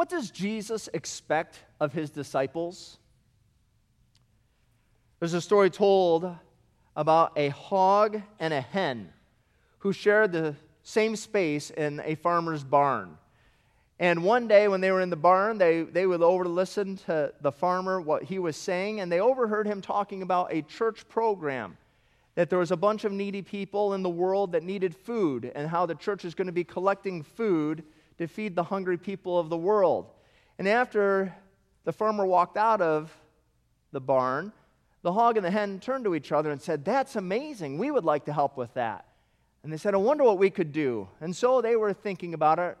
What does Jesus expect of his disciples? There's a story told about a hog and a hen who shared the same space in a farmer's barn. And one day when they were in the barn, they, they would over listen to the farmer, what he was saying, and they overheard him talking about a church program. That there was a bunch of needy people in the world that needed food, and how the church is going to be collecting food to feed the hungry people of the world. And after the farmer walked out of the barn, the hog and the hen turned to each other and said, That's amazing. We would like to help with that. And they said, I wonder what we could do. And so they were thinking about it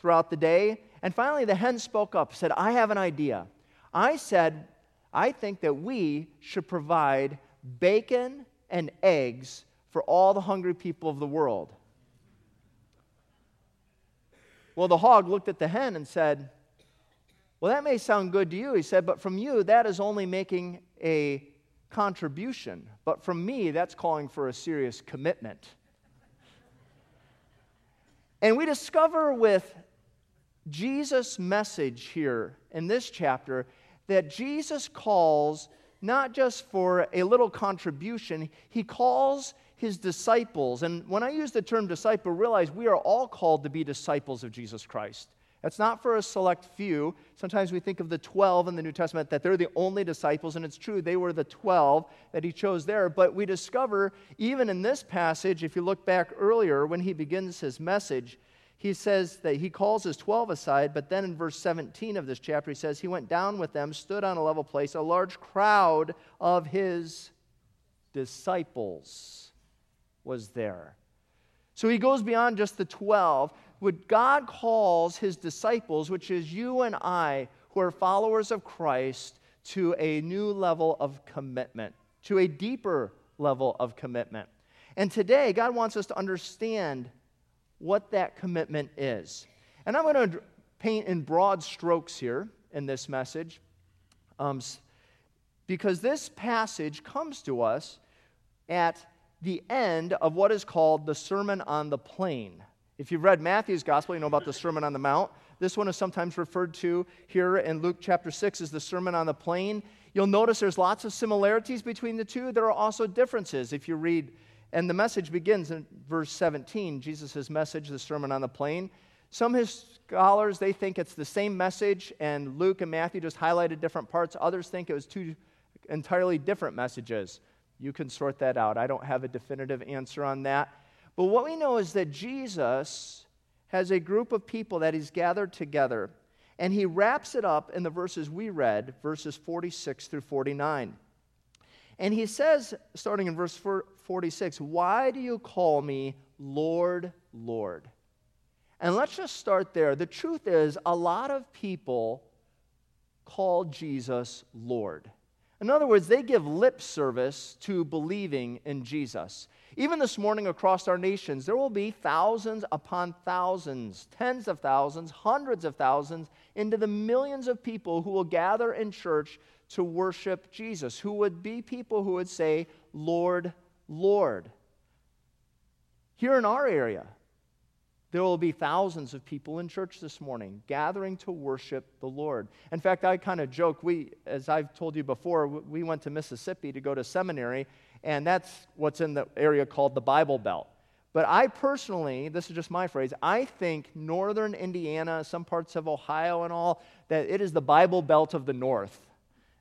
throughout the day. And finally, the hen spoke up, said, I have an idea. I said, I think that we should provide bacon and eggs for all the hungry people of the world. Well, the hog looked at the hen and said, Well, that may sound good to you. He said, But from you, that is only making a contribution. But from me, that's calling for a serious commitment. And we discover with Jesus' message here in this chapter that Jesus calls not just for a little contribution, he calls his disciples. And when I use the term disciple, realize we are all called to be disciples of Jesus Christ. That's not for a select few. Sometimes we think of the 12 in the New Testament that they're the only disciples, and it's true, they were the 12 that he chose there. But we discover, even in this passage, if you look back earlier when he begins his message, he says that he calls his 12 aside, but then in verse 17 of this chapter, he says, He went down with them, stood on a level place, a large crowd of his disciples was there. So he goes beyond just the 12. What God calls his disciples, which is you and I, who are followers of Christ, to a new level of commitment, to a deeper level of commitment. And today, God wants us to understand what that commitment is. And I'm going to paint in broad strokes here in this message um, because this passage comes to us at the end of what is called the Sermon on the Plain. If you've read Matthew's gospel, you know about the Sermon on the Mount. This one is sometimes referred to here in Luke chapter 6 as the Sermon on the Plain. You'll notice there's lots of similarities between the two. There are also differences. If you read and the message begins in verse 17, Jesus' message, the Sermon on the Plain. Some scholars, they think it's the same message, and Luke and Matthew just highlighted different parts. Others think it was two entirely different messages. You can sort that out. I don't have a definitive answer on that. But what we know is that Jesus has a group of people that he's gathered together, and he wraps it up in the verses we read, verses 46 through 49. And he says, starting in verse 46, Why do you call me Lord, Lord? And let's just start there. The truth is, a lot of people call Jesus Lord. In other words, they give lip service to believing in Jesus. Even this morning across our nations, there will be thousands upon thousands, tens of thousands, hundreds of thousands, into the millions of people who will gather in church to worship Jesus, who would be people who would say, Lord, Lord. Here in our area, there will be thousands of people in church this morning gathering to worship the Lord. In fact, I kind of joke, we, as I've told you before, we went to Mississippi to go to seminary, and that's what's in the area called the Bible Belt. But I personally, this is just my phrase, I think northern Indiana, some parts of Ohio and all, that it is the Bible Belt of the North.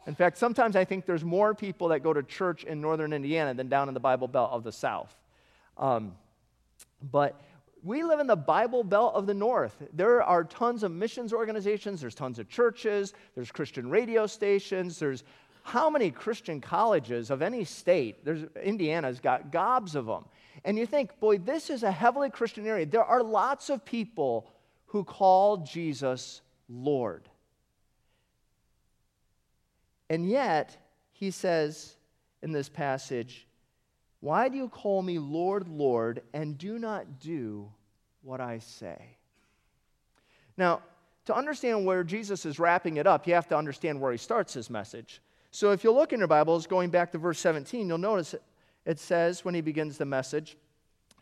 In fact, sometimes I think there's more people that go to church in northern Indiana than down in the Bible Belt of the South. Um, but we live in the Bible Belt of the North. There are tons of missions organizations, there's tons of churches, there's Christian radio stations, there's how many Christian colleges of any state? There's Indiana's got gobs of them. And you think, boy, this is a heavily Christian area. There are lots of people who call Jesus Lord. And yet, he says in this passage, Why do you call me Lord, Lord, and do not do what I say? Now, to understand where Jesus is wrapping it up, you have to understand where he starts his message. So if you look in your Bibles, going back to verse 17, you'll notice it says when he begins the message,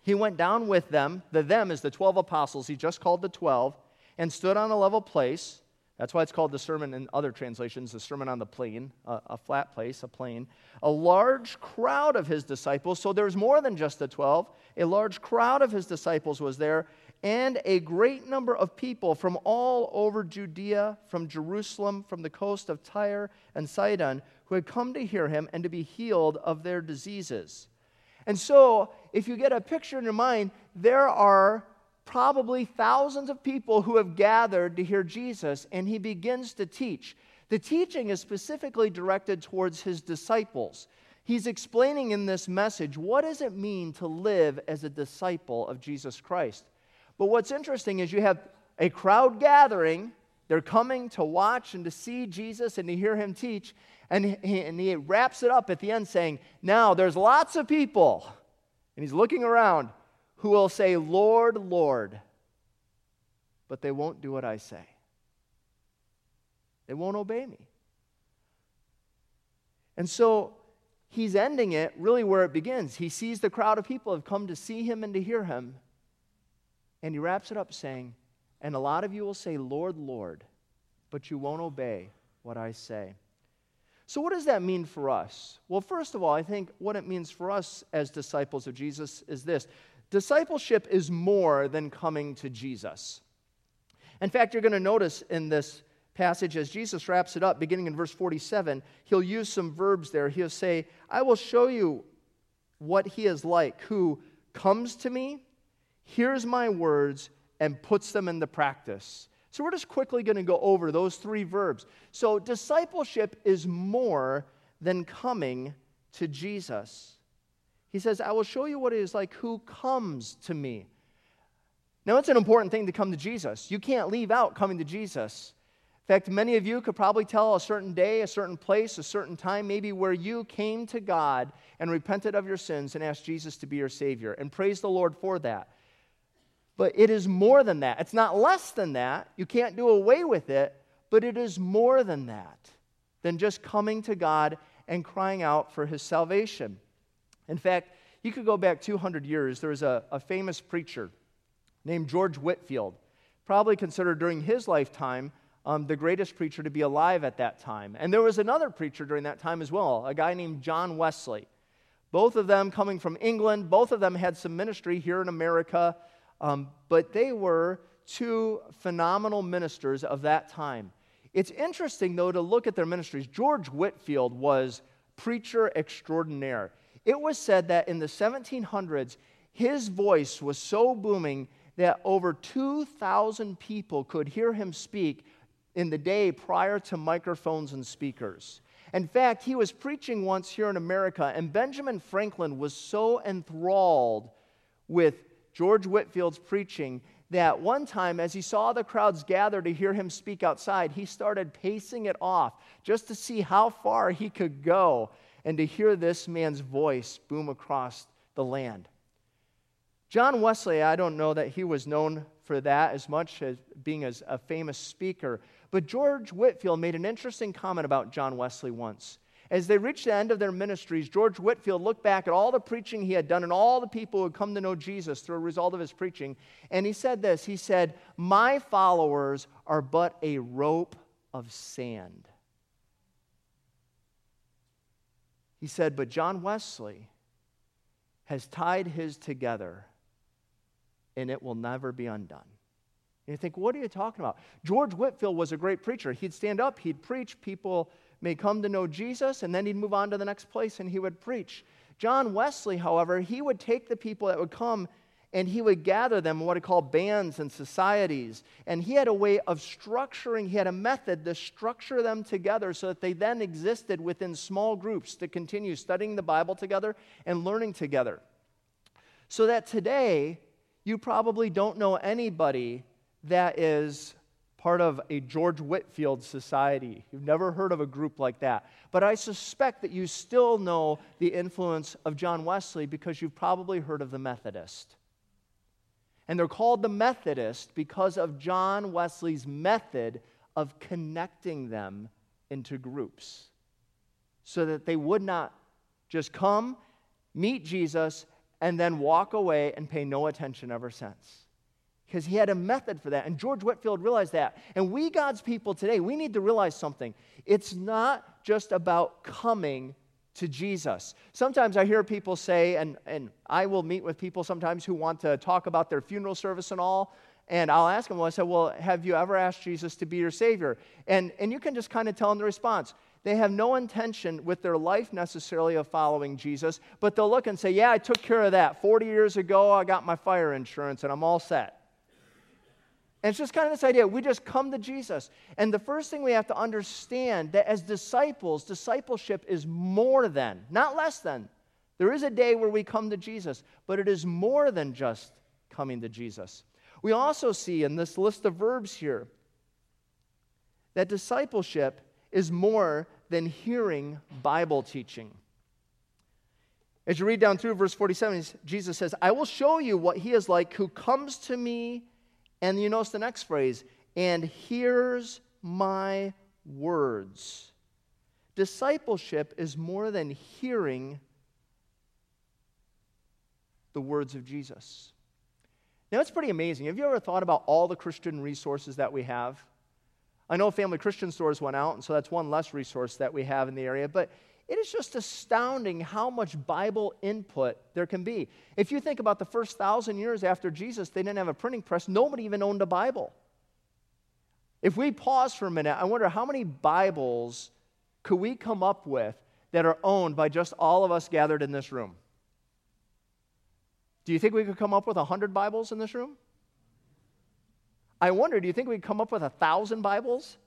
he went down with them, the them is the 12 apostles, he just called the 12, and stood on a level place That's why it's called the sermon in other translations, the sermon on the plain, a, a flat place, a plain. A large crowd of his disciples, so there's more than just the 12. A large crowd of his disciples was there, and a great number of people from all over Judea, from Jerusalem, from the coast of Tyre and Sidon, who had come to hear him and to be healed of their diseases. And so, if you get a picture in your mind, there are probably thousands of people who have gathered to hear Jesus, and he begins to teach. The teaching is specifically directed towards his disciples. He's explaining in this message what does it mean to live as a disciple of Jesus Christ. But what's interesting is you have a crowd gathering, they're coming to watch and to see Jesus and to hear him teach, and he, and he wraps it up at the end saying, Now there's lots of people, and he's looking around who will say, Lord, Lord, but they won't do what I say. They won't obey me. And so he's ending it really where it begins. He sees the crowd of people have come to see him and to hear him. And he wraps it up saying, And a lot of you will say, Lord, Lord, but you won't obey what I say. So, what does that mean for us? Well, first of all, I think what it means for us as disciples of Jesus is this Discipleship is more than coming to Jesus. In fact, you're going to notice in this passage as Jesus wraps it up, beginning in verse 47, he'll use some verbs there. He'll say, I will show you what he is like, who comes to me, hears my words, and puts them into practice. So we're just quickly going to go over those three verbs. So discipleship is more than coming to Jesus. He says, I will show you what it is like who comes to me. Now, it's an important thing to come to Jesus. You can't leave out coming to Jesus. In fact, many of you could probably tell a certain day, a certain place, a certain time, maybe where you came to God and repented of your sins and asked Jesus to be your Savior. And praise the Lord for that. But it is more than that. It's not less than that. You can't do away with it, but it is more than that, than just coming to God and crying out for His salvation. In fact, you could go back 200 years. There was a, a famous preacher named George Whitefield, probably considered during his lifetime um, the greatest preacher to be alive at that time. And there was another preacher during that time as well, a guy named John Wesley. Both of them coming from England, both of them had some ministry here in America, um, but they were two phenomenal ministers of that time. It's interesting, though, to look at their ministries. George Whitefield was preacher extraordinaire. It was said that in the 1700s, his voice was so booming that over 2,000 people could hear him speak in the day prior to microphones and speakers. In fact, he was preaching once here in America, and Benjamin Franklin was so enthralled with George Whitefield's preaching that one time, as he saw the crowds gather to hear him speak outside, he started pacing it off just to see how far he could go and to hear this man's voice boom across the land. John Wesley, I don't know that he was known for that as much as being as a famous speaker, but George Whitefield made an interesting comment about John Wesley once. As they reached the end of their ministries, George Whitefield looked back at all the preaching he had done and all the people who had come to know Jesus through a result of his preaching, and he said this He said, My followers are but a rope of sand. He said, But John Wesley has tied his together and it will never be undone. And you think, what are you talking about? George Whitefield was a great preacher. He'd stand up, he'd preach, people may come to know Jesus, and then he'd move on to the next place and he would preach. John Wesley, however, he would take the people that would come and he would gather them in what he called bands and societies. And he had a way of structuring, he had a method to structure them together so that they then existed within small groups to continue studying the Bible together and learning together. So that today, you probably don't know anybody that is part of a George Whitefield society. You've never heard of a group like that. But I suspect that you still know the influence of John Wesley because you've probably heard of the Methodist. And they're called the Methodist because of John Wesley's method of connecting them into groups so that they would not just come, meet Jesus, and then walk away and pay no attention ever since. because he had a method for that. And George Whitefield realized that. And we, God's people today, we need to realize something. It's not just about coming to Jesus. Sometimes I hear people say, and, and I will meet with people sometimes who want to talk about their funeral service and all. And I'll ask them, well, I said, well, have you ever asked Jesus to be your Savior? And, and you can just kind of tell them the response. They have no intention with their life necessarily of following Jesus, but they'll look and say, yeah, I took care of that. 40 years ago, I got my fire insurance and I'm all set. And it's just kind of this idea we just come to Jesus. And the first thing we have to understand that as disciples, discipleship is more than, not less than. There is a day where we come to Jesus, but it is more than just coming to Jesus. We also see in this list of verbs here that discipleship is more than hearing Bible teaching. As you read down through verse 47, Jesus says, I will show you what he is like who comes to me and you notice the next phrase, and hears my words. Discipleship is more than hearing the words of Jesus. Now, it's pretty amazing. Have you ever thought about all the Christian resources that we have? I know Family Christian Stores went out, and so that's one less resource that we have in the area, but it is just astounding how much Bible input there can be. If you think about the first thousand years after Jesus, they didn't have a printing press, nobody even owned a Bible. If we pause for a minute, I wonder how many Bibles could we come up with that are owned by just all of us gathered in this room? Do you think we could come up with 100 Bibles in this room? I wonder, do you think we could come up with a 1,000 Bibles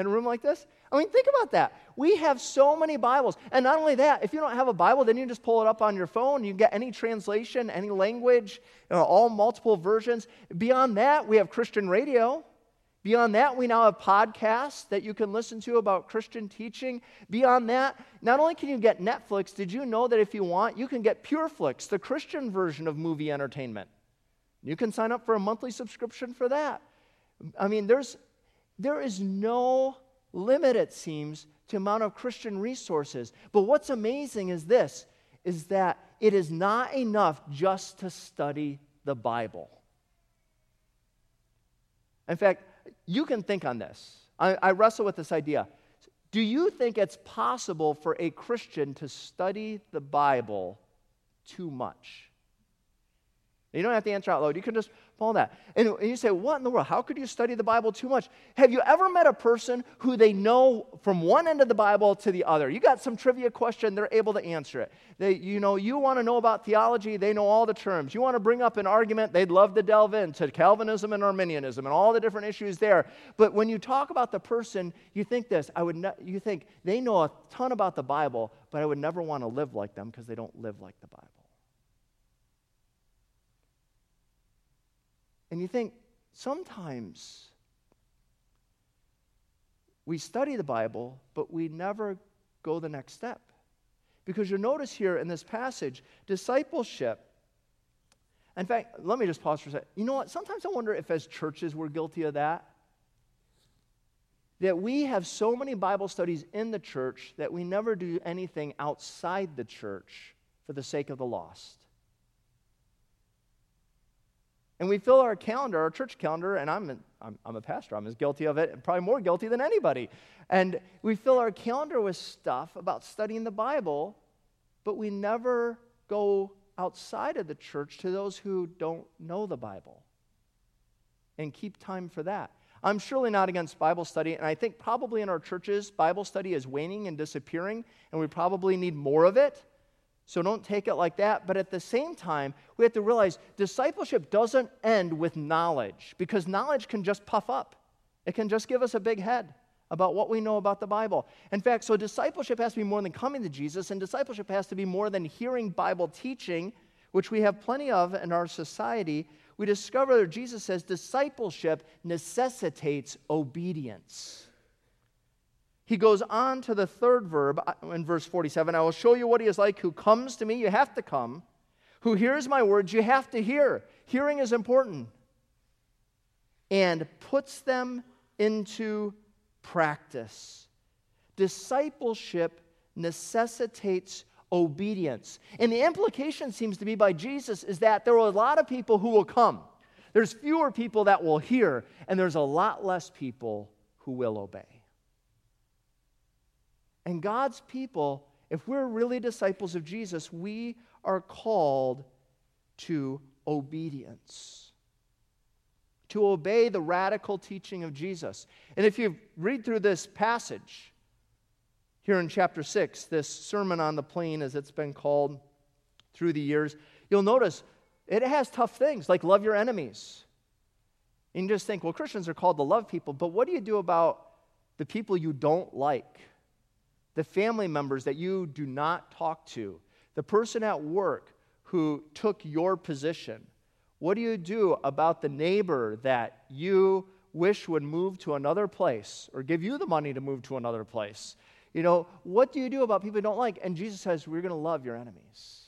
in a room like this? I mean, think about that. We have so many Bibles. And not only that, if you don't have a Bible, then you just pull it up on your phone. You get any translation, any language, you know, all multiple versions. Beyond that, we have Christian radio. Beyond that, we now have podcasts that you can listen to about Christian teaching. Beyond that, not only can you get Netflix, did you know that if you want, you can get PureFlix, the Christian version of movie entertainment? You can sign up for a monthly subscription for that. I mean, there's, there is no limit, it seems, to amount of Christian resources. But what's amazing is this is that it is not enough just to study the Bible. In fact, you can think on this. I, I wrestle with this idea. Do you think it's possible for a Christian to study the Bible too much? You don't have to answer out loud. You can just follow that. And, you say, What in the world? How could you study the Bible too much? Have you ever met a person who they know from one end of the Bible to the other? You got some trivia question, they're able to answer it. They, you know, you want to know about theology, they know all the terms. You want to bring up an argument, they'd love to delve into Calvinism and Arminianism and all the different issues there. But when you talk about the person, you think this, I would you think they know a ton about the Bible, but I would never want to live like them because they don't live like the Bible. And you think, sometimes we study the Bible, but we never go the next step. Because you'll notice here in this passage, discipleship. In fact, let me just pause for a second. You know what? Sometimes I wonder if, as churches, we're guilty of that. That we have so many Bible studies in the church that we never do anything outside the church for the sake of the lost. And we fill our calendar, our church calendar, and I'm, I'm, I'm a pastor, I'm as guilty of it, probably more guilty than anybody. And we fill our calendar with stuff about studying the Bible, but we never go outside of the church to those who don't know the Bible and keep time for that. I'm surely not against Bible study, and I think probably in our churches, Bible study is waning and disappearing, and we probably need more of it. So don't take it like that. But at the same time, we have to realize discipleship doesn't end with knowledge because knowledge can just puff up, it can just give us a big head about what we know about the Bible. In fact, so discipleship has to be more than coming to Jesus, and discipleship has to be more than hearing Bible teaching, which we have plenty of in our society. We discover that Jesus says discipleship necessitates obedience. He goes on to the third verb uh, in verse 47 I will show you what he is like who comes to me, you have to come. Who hears my words, you have to hear. Hearing is important. And puts them into practice. Discipleship necessitates obedience. And the implication seems to be by Jesus is that there are a lot of people who will come. There's fewer people that will hear, and there's a lot less people who will obey. And God's people, if we're really disciples of Jesus, we are called to obedience, to obey the radical teaching of Jesus. And if you read through this passage here in chapter 6, this Sermon on the Plain, as it's been called through the years, you'll notice it has tough things like love your enemies. And you just think, well, Christians are called to love people, but what do you do about the people you don't like? The family members that you do not talk to, the person at work who took your position. What do you do about the neighbor that you wish would move to another place or give you the money to move to another place? You know, what do you do about people you don't like? And Jesus says, We're going to love your enemies.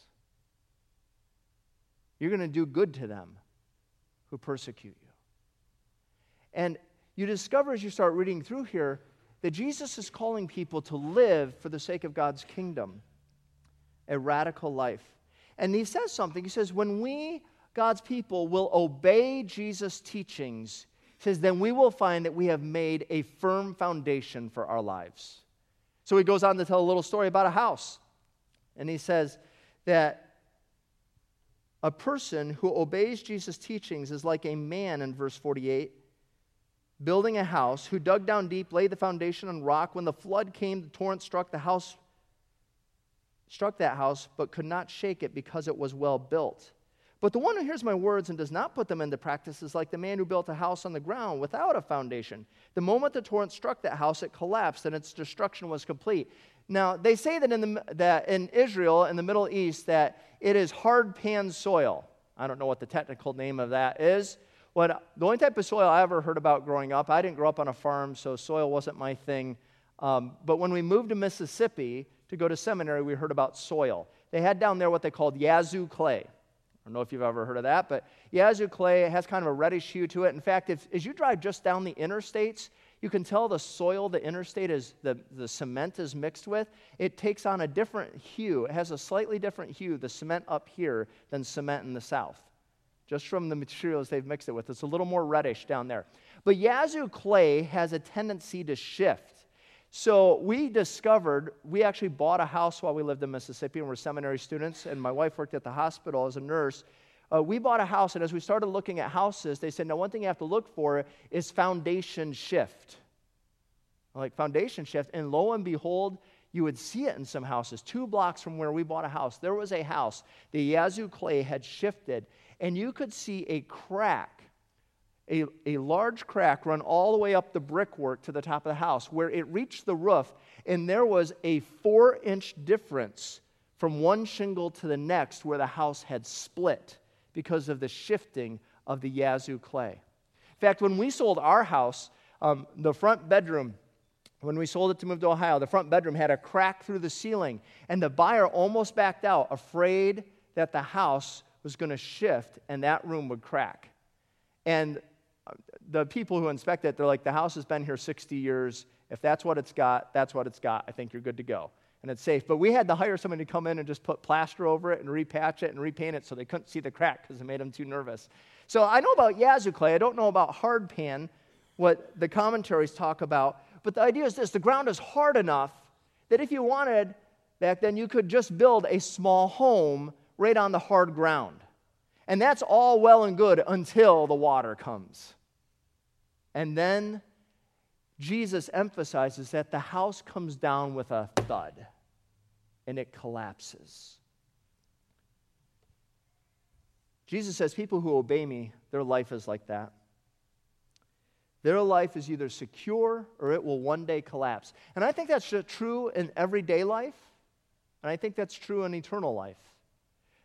You're going to do good to them who persecute you. And you discover as you start reading through here that Jesus is calling people to live for the sake of God's kingdom, a radical life. And he says something. He says, when we, God's people, will obey Jesus' teachings, he says, then we will find that we have made a firm foundation for our lives. So he goes on to tell a little story about a house. And he says that a person who obeys Jesus' teachings is like a man in verse 48 building a house who dug down deep, laid the foundation on rock. When the flood came, the torrent struck the house struck that house, but could not shake it because it was well built. But the one who hears my words and does not put them into practice is like the man who built a house on the ground without a foundation. The moment the torrent struck that house, it collapsed and its destruction was complete. Now, they say that in, the, that in Israel, in the Middle East, that it is hard pan soil. I don't know what the technical name of that is. What, the only type of soil I ever heard about growing up, I didn't grow up on a farm, so soil wasn't my thing. Um, but when we moved to Mississippi, to go to seminary, we heard about soil. They had down there what they called Yazoo clay. I don't know if you've ever heard of that, but Yazoo clay has kind of a reddish hue to it. In fact, if, as you drive just down the interstates, you can tell the soil the interstate is the, the cement is mixed with. It takes on a different hue. It has a slightly different hue, the cement up here, than cement in the south. Just from the materials they've mixed it with. It's a little more reddish down there. But Yazoo clay has a tendency to shift. So we discovered, we actually bought a house while we lived in Mississippi and we're seminary students, and my wife worked at the hospital as a nurse. Uh, we bought a house, and as we started looking at houses, they said, now, one thing you have to look for is foundation shift. Like foundation shift. And lo and behold, you would see it in some houses. Two blocks from where we bought a house, there was a house. The Yazoo clay had shifted, and you could see a crack a, a large crack run all the way up the brickwork to the top of the house where it reached the roof, and there was a four inch difference from one shingle to the next where the house had split because of the shifting of the Yazoo clay. In fact, when we sold our house, um, the front bedroom, when we sold it to move to Ohio, the front bedroom had a crack through the ceiling, and the buyer almost backed out, afraid that the house was going to shift and that room would crack. And uh, the people who inspect it, they're like, the house has been here 60 years. If that's what it's got, that's what it's got. I think you're good to go. And it's safe. But we had to hire somebody to come in and just put plaster over it and repatch it and repaint it so they couldn't see the crack because it made them too nervous. So I know about Yazoo clay. I don't know about hardpan, what the commentaries talk about. But the idea is this the ground is hard enough that if you wanted back then, you could just build a small home right on the hard ground. And that's all well and good until the water comes. And then Jesus emphasizes that the house comes down with a thud and it collapses. Jesus says, People who obey me, their life is like that. Their life is either secure or it will one day collapse. And I think that's true in everyday life, and I think that's true in eternal life.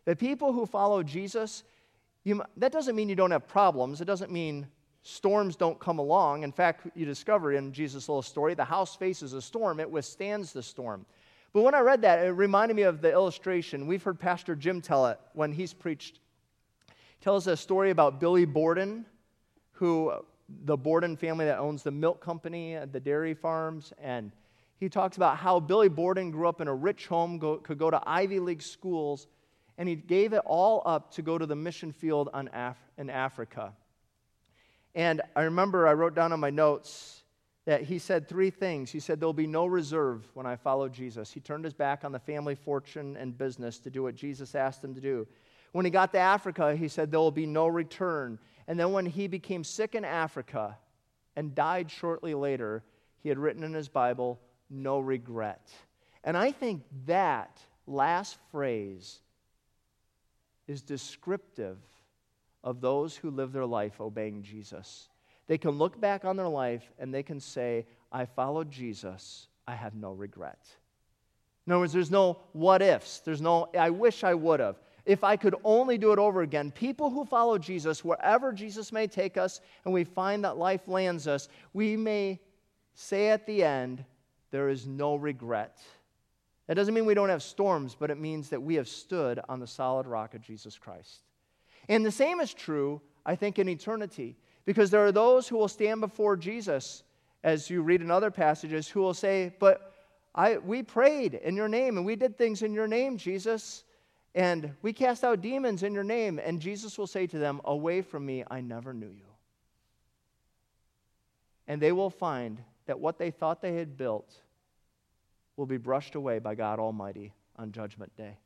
The people who follow Jesus, you, that doesn't mean you don't have problems. It doesn't mean storms don't come along. In fact, you discover in Jesus' little story, the house faces a storm, it withstands the storm. But when I read that, it reminded me of the illustration. We've heard Pastor Jim tell it when he's preached. He tells a story about Billy Borden, who the Borden family that owns the milk company, uh, the dairy farms, and he talks about how Billy Borden grew up in a rich home, go, could go to Ivy League schools, and he gave it all up to go to the mission field Af- in Africa. And I remember I wrote down on my notes that he said three things. He said, There'll be no reserve when I follow Jesus. He turned his back on the family fortune and business to do what Jesus asked him to do. When he got to Africa, he said, There will be no return. And then when he became sick in Africa and died shortly later, he had written in his Bible, No regret. And I think that last phrase is descriptive of those who live their life obeying Jesus. They can look back on their life and they can say, I followed Jesus, I have no regret. In other words, there's no what ifs. There's no, I wish I would have. If I could only do it over again. People who follow Jesus, wherever Jesus may take us, and we find that life lands us, we may say at the end, there is no regret. That doesn't mean we don't have storms, but it means that we have stood on the solid rock of Jesus Christ. And the same is true, I think, in eternity, because there are those who will stand before Jesus, as you read in other passages, who will say, But I, we prayed in your name and we did things in your name, Jesus, and we cast out demons in your name. And Jesus will say to them, Away from me, I never knew you. And they will find that what they thought they had built will be brushed away by God Almighty on Judgment Day.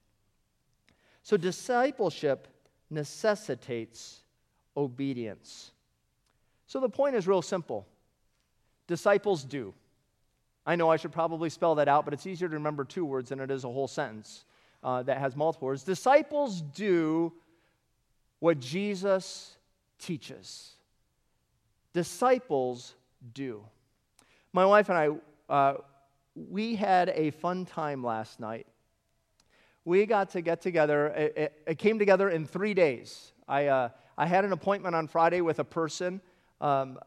So, discipleship necessitates obedience. So, the point is real simple disciples do. I know I should probably spell that out, but it's easier to remember two words than it is a whole sentence uh, that has multiple words. Disciples do what Jesus teaches. Disciples do. My wife and I, uh, we had a fun time last night. We got to get together. It, it, it came together in three days. I, uh, I had an appointment on Friday with a person. Um,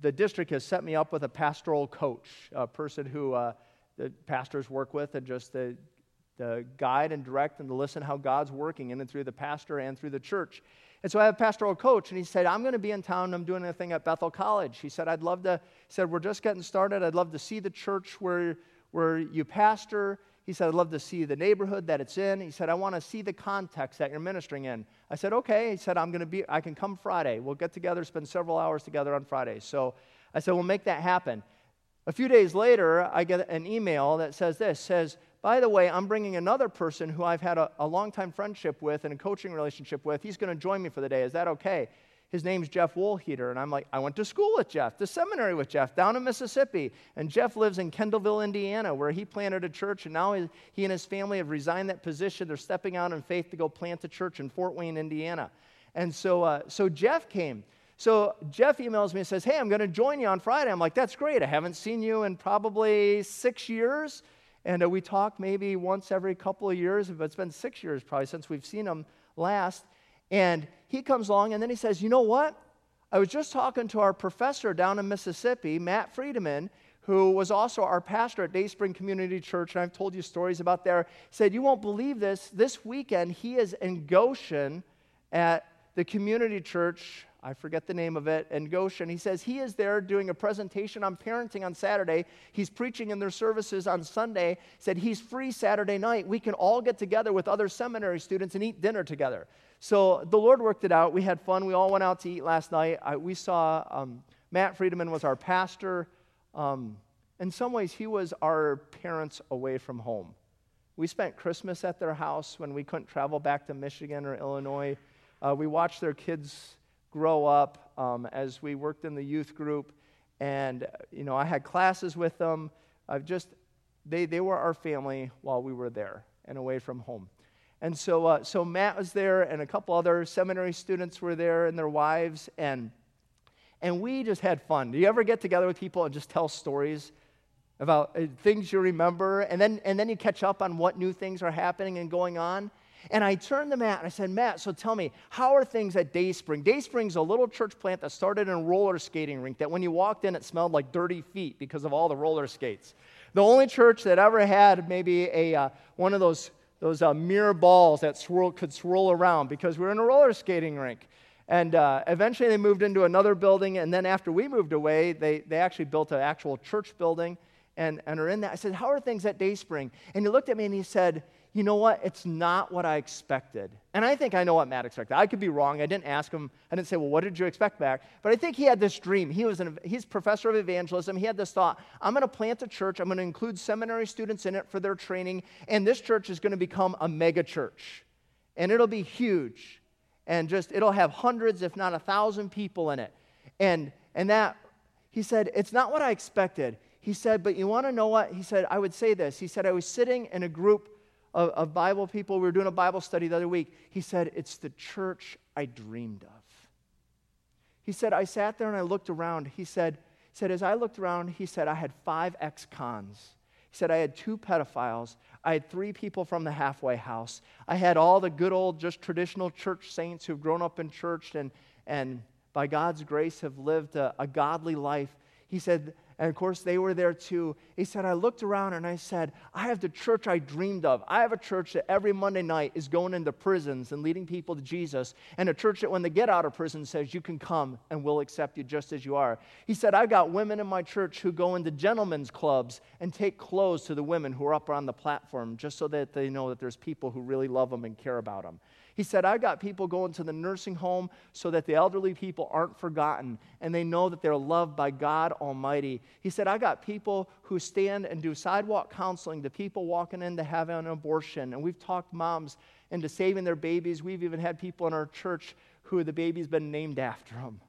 the district has set me up with a pastoral coach, a person who uh, the pastors work with, and just the, the guide and direct and to listen how God's working in and through the pastor and through the church. And so I have a pastoral coach, and he said, I'm going to be in town. I'm doing a thing at Bethel College. He said, I'd love to, he said, we're just getting started. I'd love to see the church where where you pastor. He said, I'd love to see the neighborhood that it's in. He said, I want to see the context that you're ministering in. I said, okay. He said, I'm going to be, I can come Friday. We'll get together, spend several hours together on Friday. So I said, we'll make that happen. A few days later, I get an email that says this, says, by the way, I'm bringing another person who I've had a, a long time friendship with and a coaching relationship with. He's going to join me for the day. Is that okay? His name's Jeff Woolheater. And I'm like, I went to school with Jeff, to seminary with Jeff, down in Mississippi. And Jeff lives in Kendallville, Indiana, where he planted a church. And now he and his family have resigned that position. They're stepping out in faith to go plant a church in Fort Wayne, Indiana. And so, uh, so Jeff came. So Jeff emails me and says, Hey, I'm going to join you on Friday. I'm like, That's great. I haven't seen you in probably six years. And uh, we talk maybe once every couple of years. But it's been six years probably since we've seen him last. And he comes along and then he says, You know what? I was just talking to our professor down in Mississippi, Matt Friedeman, who was also our pastor at Dayspring Community Church, and I've told you stories about there. He said, You won't believe this. This weekend, he is in Goshen at the community church. I forget the name of it, in Goshen. He says he is there doing a presentation on parenting on Saturday. He's preaching in their services on Sunday. Said he's free Saturday night. We can all get together with other seminary students and eat dinner together. So the Lord worked it out. We had fun. We all went out to eat last night. I, we saw um, Matt Friedeman was our pastor. Um, in some ways, he was our parents away from home. We spent Christmas at their house when we couldn't travel back to Michigan or Illinois. Uh, we watched their kids grow up um, as we worked in the youth group. And, you know, I had classes with them. I've just, they, they were our family while we were there and away from home. And so, uh, so Matt was there, and a couple other seminary students were there, and their wives, and and we just had fun. Do you ever get together with people and just tell stories about uh, things you remember, and then and then you catch up on what new things are happening and going on? And I turned to Matt and I said, Matt, so tell me, how are things at Dayspring? Dayspring's a little church plant that started in a roller skating rink that when you walked in, it smelled like dirty feet because of all the roller skates. The only church that ever had maybe a, uh, one of those those uh, mirror balls that swirl, could swirl around because we were in a roller skating rink. And uh, eventually they moved into another building. And then after we moved away, they, they actually built an actual church building and, and are in that. I said, How are things at Dayspring? And he looked at me and he said, you know what? It's not what I expected. And I think I know what Matt expected. I could be wrong. I didn't ask him. I didn't say, well, what did you expect back? But I think he had this dream. He was an, he's professor of evangelism. He had this thought I'm going to plant a church. I'm going to include seminary students in it for their training. And this church is going to become a mega church. And it'll be huge. And just, it'll have hundreds, if not a thousand people in it. And, and that, he said, it's not what I expected. He said, but you want to know what? He said, I would say this. He said, I was sitting in a group of, of Bible people. We were doing a Bible study the other week. He said, It's the church I dreamed of. He said, I sat there and I looked around. He said, said, as I looked around, he said, I had five ex cons. He said, I had two pedophiles. I had three people from the halfway house. I had all the good old, just traditional church saints who've grown up in church and, and by God's grace have lived a, a godly life. He said, and of course, they were there too. He said, I looked around and I said, I have the church I dreamed of. I have a church that every Monday night is going into prisons and leading people to Jesus, and a church that when they get out of prison says, You can come and we'll accept you just as you are. He said, I've got women in my church who go into gentlemen's clubs and take clothes to the women who are up on the platform just so that they know that there's people who really love them and care about them. He said, I've got people going to the nursing home so that the elderly people aren't forgotten and they know that they're loved by God Almighty. He said, I've got people who stand and do sidewalk counseling to people walking in to have an abortion. And we've talked moms into saving their babies. We've even had people in our church who the baby's been named after them.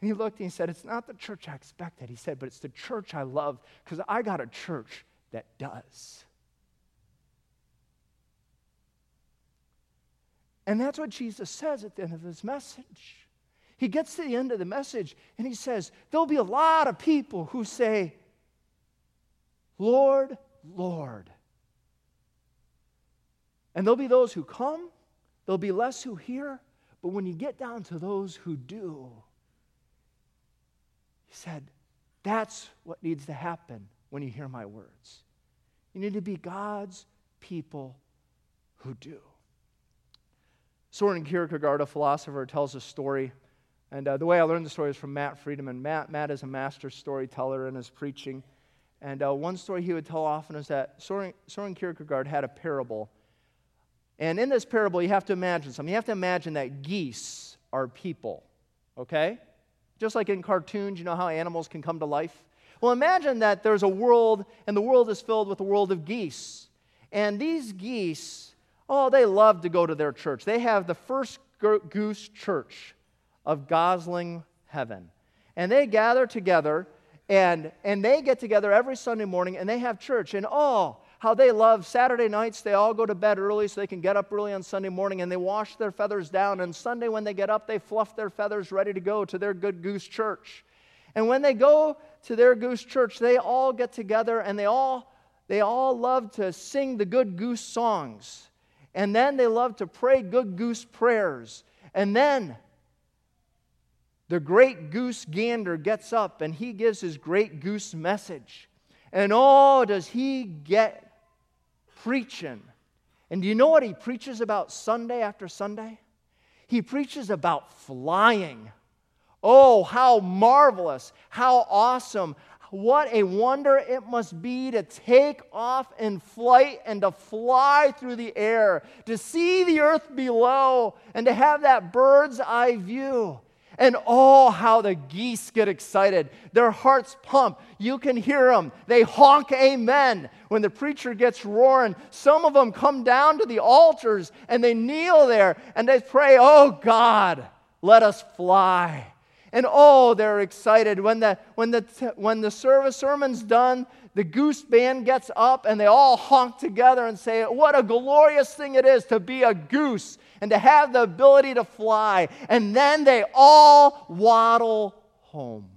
And he looked and he said, It's not the church I expected. He said, But it's the church I love because I got a church that does. And that's what Jesus says at the end of his message. He gets to the end of the message and he says, There'll be a lot of people who say, Lord, Lord. And there'll be those who come, there'll be less who hear, but when you get down to those who do, he said, That's what needs to happen when you hear my words. You need to be God's people who do. Soren Kierkegaard, a philosopher, tells a story. And uh, the way I learned the story is from Matt Friedeman. Matt, Matt is a master storyteller in his preaching. And uh, one story he would tell often is that Soren, Soren Kierkegaard had a parable. And in this parable, you have to imagine something. You have to imagine that geese are people, okay? Just like in cartoons, you know how animals can come to life? Well, imagine that there's a world, and the world is filled with a world of geese. And these geese Oh, they love to go to their church. They have the first goose church of Gosling Heaven. And they gather together and, and they get together every Sunday morning and they have church. And oh, how they love Saturday nights. They all go to bed early so they can get up early on Sunday morning and they wash their feathers down. And Sunday, when they get up, they fluff their feathers ready to go to their good goose church. And when they go to their goose church, they all get together and they all, they all love to sing the good goose songs. And then they love to pray good goose prayers. And then the great goose gander gets up and he gives his great goose message. And oh, does he get preaching. And do you know what he preaches about Sunday after Sunday? He preaches about flying. Oh, how marvelous, how awesome, what a wonder it must be to take off in flight and to fly through the air, to see the earth below, and to have that bird's eye view. And oh, how the geese get excited. Their hearts pump. You can hear them. They honk amen when the preacher gets roaring. Some of them come down to the altars and they kneel there and they pray, Oh God, let us fly. And oh, they're excited. When the, when the, when the service sermon's done, the goose band gets up and they all honk together and say, What a glorious thing it is to be a goose and to have the ability to fly. And then they all waddle home.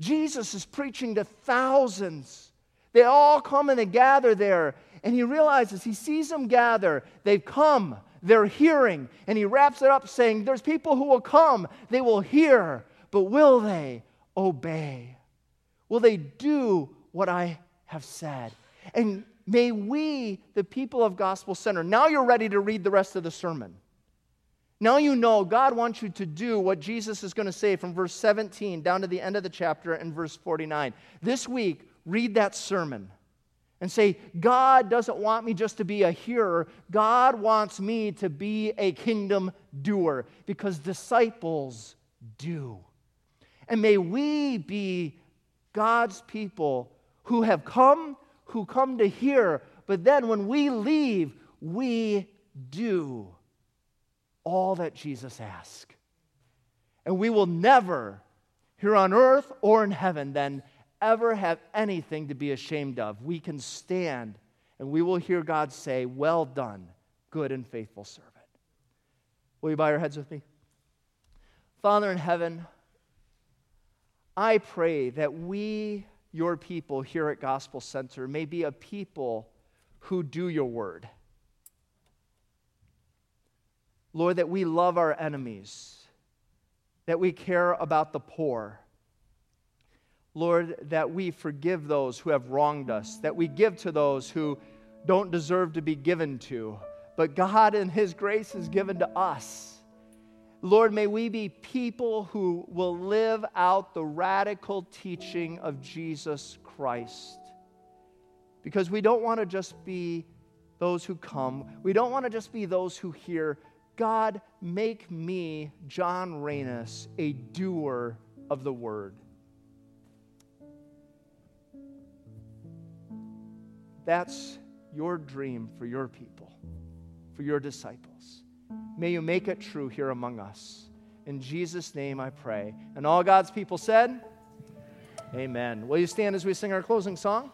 Jesus is preaching to thousands. They all come and they gather there and he realizes, he sees them gather. They've come, they're hearing. And he wraps it up saying, There's people who will come, they will hear, but will they obey? Will they do what I have said? And may we, the people of Gospel Center, now you're ready to read the rest of the sermon. Now you know God wants you to do what Jesus is going to say from verse 17 down to the end of the chapter and verse 49. This week, read that sermon and say, God doesn't want me just to be a hearer. God wants me to be a kingdom doer because disciples do. And may we be God's people who have come, who come to hear, but then when we leave, we do all that Jesus asked. And we will never, here on earth or in heaven, then ever have anything to be ashamed of. We can stand and we will hear God say, Well done, good and faithful servant. Will you bow your heads with me? Father in heaven, I pray that we, your people here at Gospel Center, may be a people who do your word. Lord, that we love our enemies, that we care about the poor. Lord, that we forgive those who have wronged us, that we give to those who don't deserve to be given to, but God in His grace is given to us. Lord, may we be people who will live out the radical teaching of Jesus Christ. Because we don't want to just be those who come, we don't want to just be those who hear, God, make me, John Reynos, a doer of the word. That's your dream for your people, for your disciples. May you make it true here among us. In Jesus' name I pray. And all God's people said, Amen. Will you stand as we sing our closing song?